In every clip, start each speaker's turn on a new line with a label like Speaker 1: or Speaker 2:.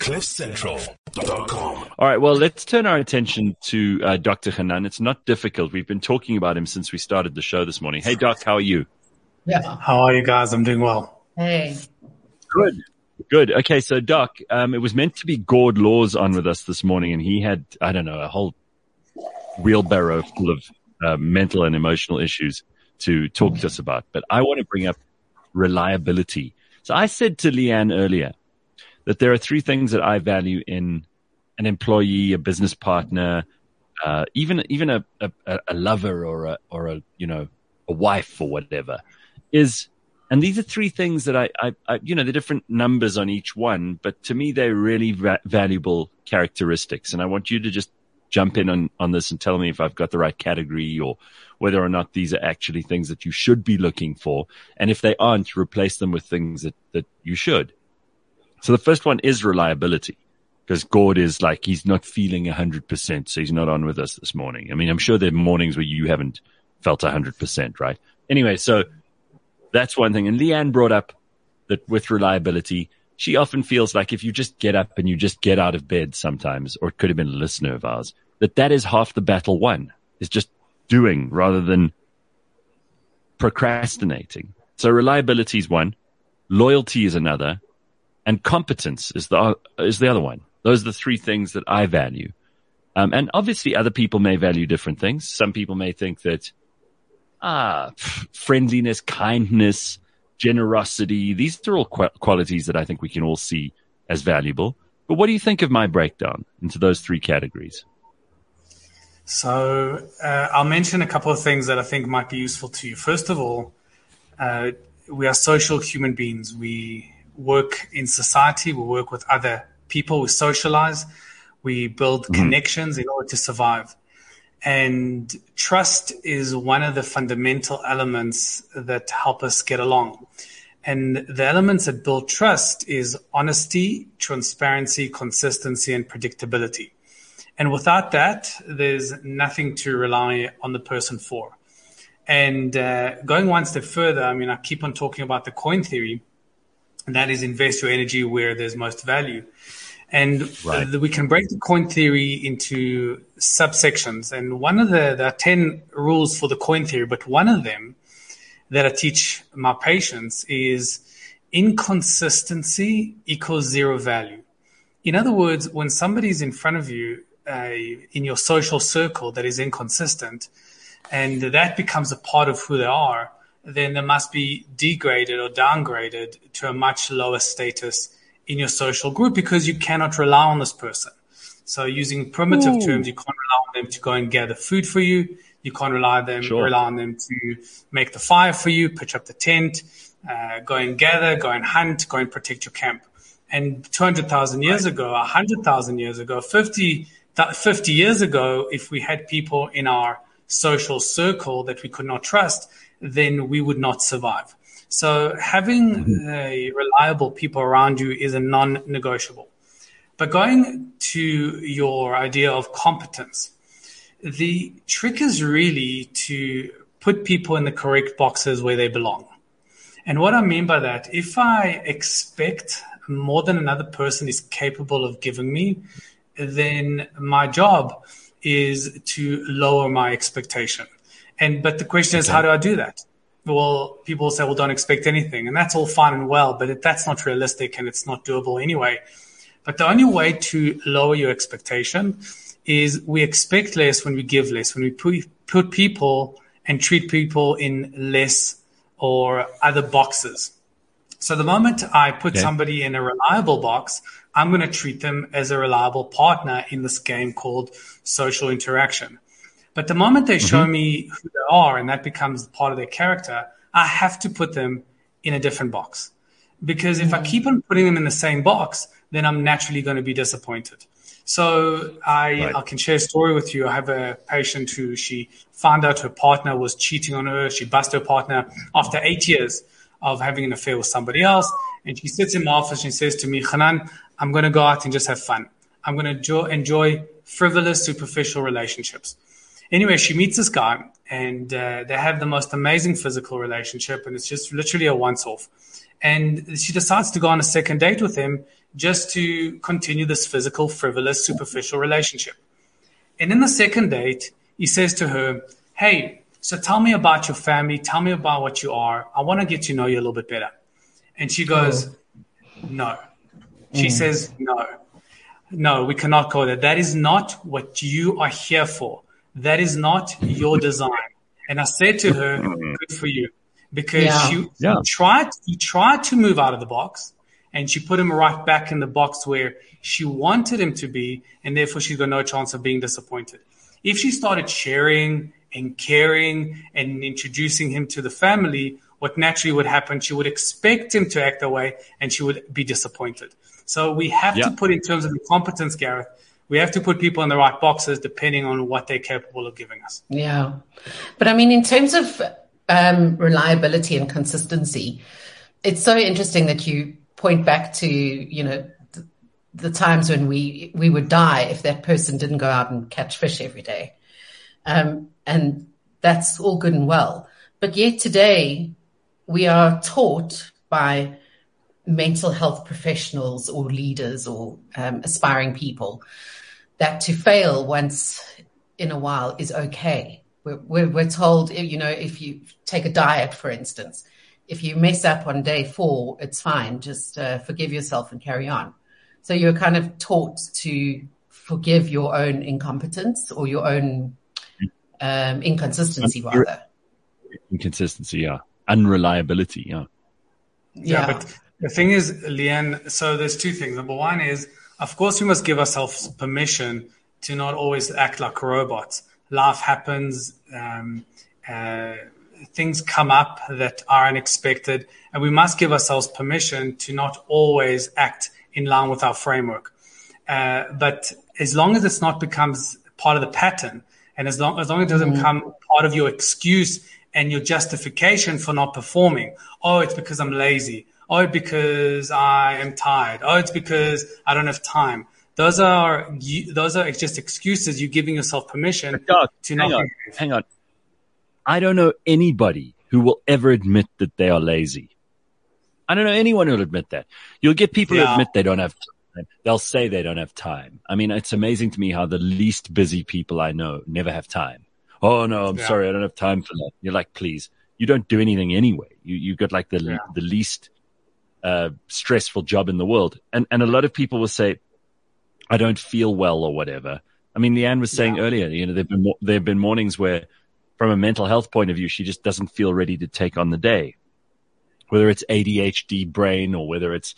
Speaker 1: CliffCentral.com.
Speaker 2: All right, well, let's turn our attention to uh, Dr. Hanan. It's not difficult. We've been talking about him since we started the show this morning. Hey, Doc, how are you?
Speaker 3: Yeah. How are you guys? I'm doing well.
Speaker 4: Hey.
Speaker 2: Good. Good. Okay, so Doc, um, it was meant to be Gord Laws on with us this morning, and he had, I don't know, a whole wheelbarrow full of uh, mental and emotional issues to talk to us about. But I want to bring up reliability. So I said to Leanne earlier that there are three things that I value in an employee, a business partner, uh, even even a, a, a lover or a or a you know a wife or whatever is and these are three things that I, I, I, you know, the different numbers on each one, but to me, they're really va- valuable characteristics. And I want you to just jump in on, on this and tell me if I've got the right category or whether or not these are actually things that you should be looking for. And if they aren't, replace them with things that, that you should. So the first one is reliability because Gord is like, he's not feeling hundred percent. So he's not on with us this morning. I mean, I'm sure there are mornings where you haven't felt hundred percent, right? Anyway, so that's one thing. And Leanne brought up that with reliability, she often feels like if you just get up and you just get out of bed sometimes, or it could have been a listener of ours, that that is half the battle won is just doing rather than procrastinating. So reliability is one, loyalty is another, and competence is the, is the other one. Those are the three things that I value. Um, and obviously other people may value different things. Some people may think that, ah, friendliness, kindness, generosity, these are all qu- qualities that I think we can all see as valuable. But what do you think of my breakdown into those three categories?
Speaker 3: So uh, I'll mention a couple of things that I think might be useful to you. First of all, uh, we are social human beings. We work in society. We work with other people. We socialize. We build mm-hmm. connections in order to survive. And trust is one of the fundamental elements that help us get along. And the elements that build trust is honesty, transparency, consistency, and predictability. And without that, there's nothing to rely on the person for. And uh, going one step further, I mean, I keep on talking about the coin theory, and that is invest your energy where there's most value. And right. we can break the coin theory into subsections. And one of the, there are 10 rules for the coin theory, but one of them that I teach my patients is inconsistency equals zero value. In other words, when somebody's in front of you uh, in your social circle that is inconsistent and that becomes a part of who they are, then they must be degraded or downgraded to a much lower status in your social group because you cannot rely on this person. So using primitive Ooh. terms, you can't rely on them to go and gather food for you. You can't rely on them, sure. rely on them to make the fire for you, pitch up the tent, uh, go and gather, go and hunt, go and protect your camp. And 200,000 years right. ago, 100,000 years ago, 50, 50 years ago, if we had people in our social circle that we could not trust, then we would not survive. So having mm-hmm. reliable people around you is a non-negotiable. But going to your idea of competence, the trick is really to put people in the correct boxes where they belong. And what I mean by that, if I expect more than another person is capable of giving me, then my job is to lower my expectation. And but the question okay. is, how do I do that? well, people say, well, don't expect anything. And that's all fine and well, but it, that's not realistic and it's not doable anyway. But the only way to lower your expectation is we expect less when we give less, when we put, put people and treat people in less or other boxes. So the moment I put okay. somebody in a reliable box, I'm going to treat them as a reliable partner in this game called social interaction. But the moment they show mm-hmm. me who they are and that becomes part of their character, I have to put them in a different box. Because if mm-hmm. I keep on putting them in the same box, then I'm naturally going to be disappointed. So I, right. I can share a story with you. I have a patient who she found out her partner was cheating on her. She busted her partner after eight years of having an affair with somebody else. And she sits in my office and she says to me, Hanan, I'm going to go out and just have fun. I'm going to enjoy, enjoy frivolous, superficial relationships. Anyway, she meets this guy and uh, they have the most amazing physical relationship, and it's just literally a once off. And she decides to go on a second date with him just to continue this physical, frivolous, superficial relationship. And in the second date, he says to her, Hey, so tell me about your family. Tell me about what you are. I want to get to know you a little bit better. And she goes, oh. No. She mm. says, No. No, we cannot go there. That is not what you are here for. That is not your design. And I said to her, mm. Good for you. Because yeah. you, yeah. you tried you tried to move out of the box and she put him right back in the box where she wanted him to be, and therefore she's got no chance of being disappointed. If she started sharing and caring and introducing him to the family, what naturally would happen, she would expect him to act that way and she would be disappointed. So we have to put in terms of the competence, Gareth, we have to put people in the right boxes depending on what they're capable of giving us.
Speaker 1: Yeah. But I mean, in terms of um, reliability and consistency, it's so interesting that you point back to, you know, the, the times when we, we would die if that person didn't go out and catch fish every day. Um, and that's all good and well. But yet today we are taught by mental health professionals or leaders or um, aspiring people that to fail once in a while is okay. We're, we're, we're, told, you know, if you take a diet, for instance, if you mess up on day four, it's fine. Just uh, forgive yourself and carry on. So you're kind of taught to forgive your own incompetence or your own um, inconsistency, rather.
Speaker 2: Inconsistency, yeah. Unreliability, yeah.
Speaker 3: yeah. Yeah, but the thing is, Leanne, so there's two things. Number one is, of course, we must give ourselves permission to not always act like robots. Life happens, um, uh, things come up that are unexpected, and we must give ourselves permission to not always act in line with our framework. Uh, but as long as it's not becomes part of the pattern, and as long as long as it doesn't mm. become part of your excuse and your justification for not performing, oh, it's because I'm lazy. Oh, because I am tired. Oh, it's because I don't have time. Those are those are just excuses. You're giving yourself permission
Speaker 2: Doug, to not. Hang on, hang on. I don't know anybody who will ever admit that they are lazy. I don't know anyone who'll admit that. You'll get people yeah. who admit they don't have time. They'll say they don't have time. I mean, it's amazing to me how the least busy people I know never have time. Oh no, I'm yeah. sorry, I don't have time for that. You're like, please, you don't do anything anyway. You you got like the yeah. the least uh, stressful job in the world, and and a lot of people will say, I don't feel well or whatever. I mean, Leanne was saying yeah. earlier, you know, there've been there've been mornings where, from a mental health point of view, she just doesn't feel ready to take on the day, whether it's ADHD brain or whether it's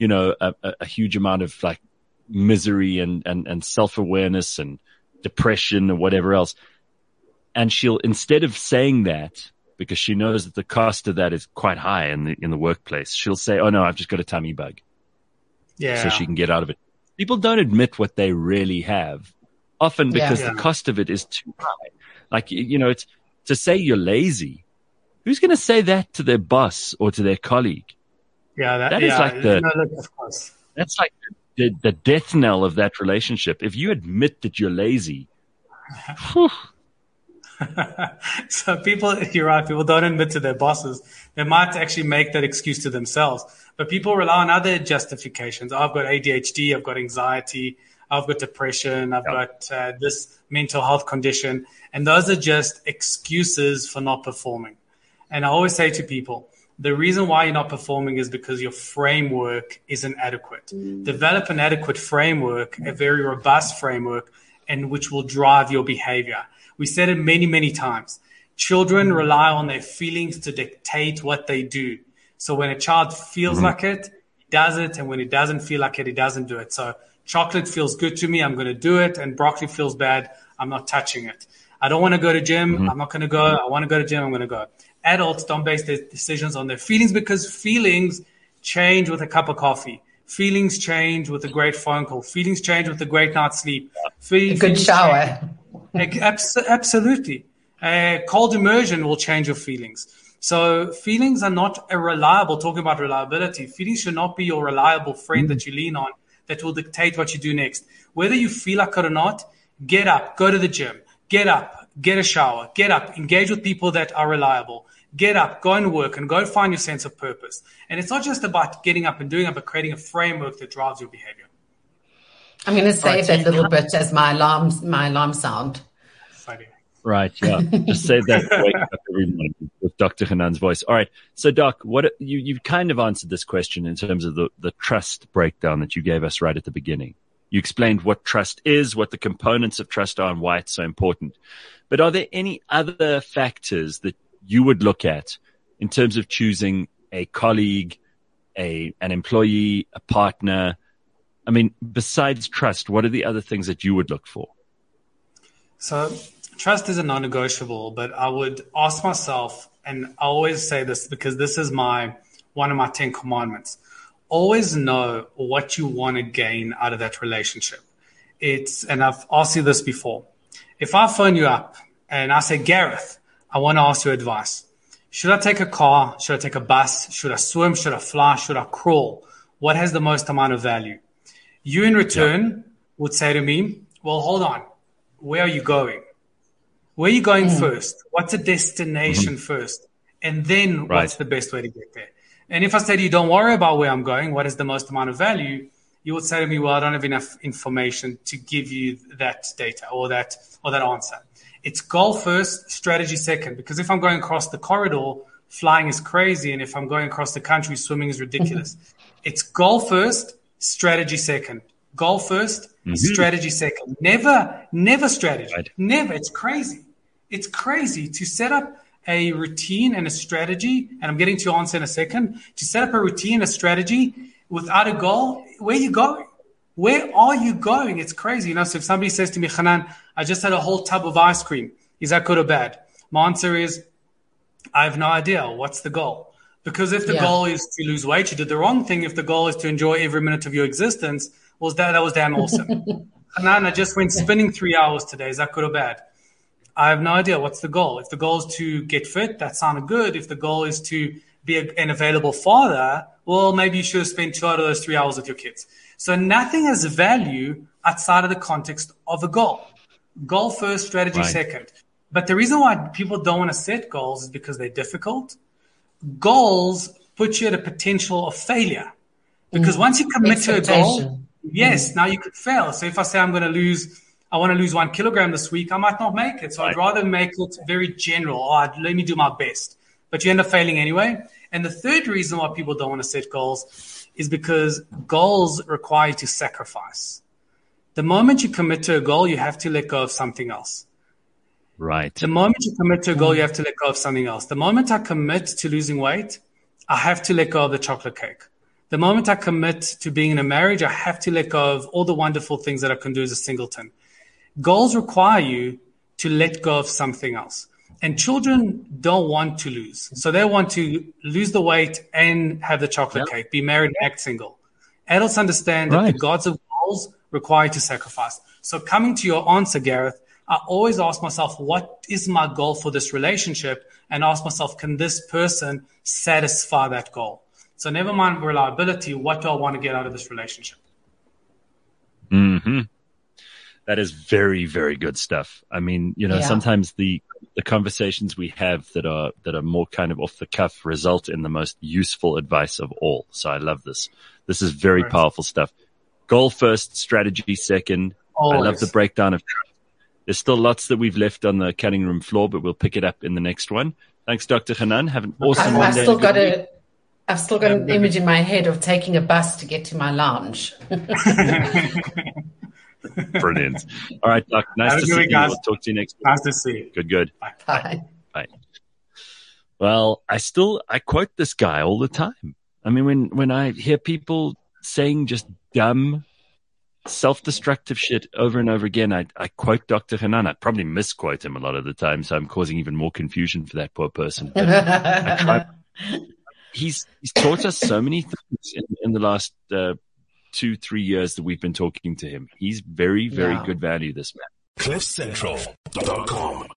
Speaker 2: you know, a, a huge amount of like misery and, and, and self awareness and depression or whatever else. And she'll, instead of saying that, because she knows that the cost of that is quite high in the, in the workplace, she'll say, Oh no, I've just got a tummy bug. Yeah. So she can get out of it. People don't admit what they really have often because yeah, yeah. the cost of it is too high. Like, you know, it's to say you're lazy. Who's going to say that to their boss or to their colleague?
Speaker 3: Yeah, that,
Speaker 2: that
Speaker 3: yeah,
Speaker 2: is like the no, of course. That's like the, the death knell of that relationship. If you admit that you're lazy,
Speaker 3: so people, you're right. People don't admit to their bosses. They might actually make that excuse to themselves, but people rely on other justifications. I've got ADHD. I've got anxiety. I've got depression. I've yep. got uh, this mental health condition, and those are just excuses for not performing. And I always say to people, the reason why you're not performing is because your framework isn't adequate. Mm. Develop an adequate framework, a very robust framework, and which will drive your behavior. We said it many, many times. Children rely on their feelings to dictate what they do. So when a child feels mm-hmm. like it, he does it. And when he doesn't feel like it, he doesn't do it. So chocolate feels good to me. I'm going to do it. And broccoli feels bad. I'm not touching it. I don't want to go to gym. Mm-hmm. I'm not going to go. I want to go to gym. I'm going to go adults don't base their decisions on their feelings because feelings change with a cup of coffee. Feelings change with a great phone call. Feelings change with a great night's sleep.
Speaker 1: Fe- a good shower.
Speaker 3: Absolutely. A cold immersion will change your feelings. So feelings are not a reliable, talking about reliability, feelings should not be your reliable friend that you lean on that will dictate what you do next. Whether you feel like it or not, get up, go to the gym, get up, get a shower, get up, engage with people that are reliable. Get up, go and work, and go find your sense of purpose. And it's not just about getting up and doing it, but creating a framework that drives your behavior.
Speaker 1: I'm going to save right, that little bit as my alarm, my alarm sound.
Speaker 2: Right. Yeah. Just save that wake up every morning with Dr. Hanan's voice. All right. So, Doc, what you you've kind of answered this question in terms of the the trust breakdown that you gave us right at the beginning. You explained what trust is, what the components of trust are, and why it's so important. But are there any other factors that you would look at in terms of choosing a colleague, a an employee, a partner? I mean, besides trust, what are the other things that you would look for?
Speaker 3: So trust is a non-negotiable, but I would ask myself, and I always say this because this is my one of my ten commandments. Always know what you want to gain out of that relationship. It's and I've asked you this before. If I phone you up and I say, Gareth, I want to ask you advice. Should I take a car? Should I take a bus? Should I swim? Should I fly? Should I crawl? What has the most amount of value? You in return yeah. would say to me, well, hold on. Where are you going? Where are you going mm. first? What's a destination mm-hmm. first? And then right. what's the best way to get there? And if I say to you, don't worry about where I'm going, what is the most amount of value? You would say to me, well, I don't have enough information to give you that data or that, or that answer. It's goal first, strategy second. Because if I'm going across the corridor, flying is crazy. And if I'm going across the country, swimming is ridiculous. it's goal first, strategy second. Goal 1st mm-hmm. strategy second. Never, never strategy. Right. Never. It's crazy. It's crazy to set up a routine and a strategy, and I'm getting to your answer in a second, to set up a routine, a strategy without a goal, where are you going? Where are you going? It's crazy. You know, so if somebody says to me, Hanan, I just had a whole tub of ice cream, is that good or bad? My answer is, I have no idea. What's the goal? Because if the yeah. goal is to lose weight, you did the wrong thing. If the goal is to enjoy every minute of your existence, was that that was damn awesome. Hanan, I just went spinning three hours today. Is that good or bad? I have no idea what's the goal. If the goal is to get fit, that sounded good. If the goal is to be a, an available father, well, maybe you should have spent two out of those three hours with your kids. So nothing has value outside of the context of a goal. Goal first, strategy right. second. But the reason why people don't want to set goals is because they're difficult. Goals put you at a potential of failure. Because mm. once you commit to a goal, yes, mm. now you could fail. So if I say I'm going to lose I want to lose one kilogram this week, I might not make it. So right. I'd rather make it very general. Oh, I'd, let me do my best. But you end up failing anyway. And the third reason why people don't want to set goals is because goals require you to sacrifice. The moment you commit to a goal, you have to let go of something else.
Speaker 2: Right.
Speaker 3: The moment you commit to a goal, you have to let go of something else. The moment I commit to losing weight, I have to let go of the chocolate cake. The moment I commit to being in a marriage, I have to let go of all the wonderful things that I can do as a singleton. Goals require you to let go of something else. And children don't want to lose. So they want to lose the weight and have the chocolate yep. cake, be married and act single. Adults understand right. that the gods of goals require you to sacrifice. So coming to your answer, Gareth, I always ask myself, what is my goal for this relationship? And ask myself, can this person satisfy that goal? So never mind reliability. What do I want to get out of this relationship?
Speaker 2: Hmm that is very very good stuff i mean you know yeah. sometimes the the conversations we have that are that are more kind of off the cuff result in the most useful advice of all so i love this this is very right. powerful stuff goal first strategy second Always. i love the breakdown of there's still lots that we've left on the cutting room floor but we'll pick it up in the next one thanks dr hanan have an awesome
Speaker 1: I've, I've still got a I've still got an image in my head of taking a bus to get to my lounge.
Speaker 2: Brilliant. All right, Doc. Nice Have to see you. Guys. We'll talk to you next week.
Speaker 3: Nice to see you.
Speaker 2: Good, good.
Speaker 1: Bye. Bye.
Speaker 2: Bye. Well, I still I quote this guy all the time. I mean, when when I hear people saying just dumb, self-destructive shit over and over again, I, I quote Dr. Hanan. I probably misquote him a lot of the time, so I'm causing even more confusion for that poor person. Try, he's he's taught us so many things in, in the last uh, two, three years that we've been talking to him. He's very, very yeah. good value, this man. CliffCentral.com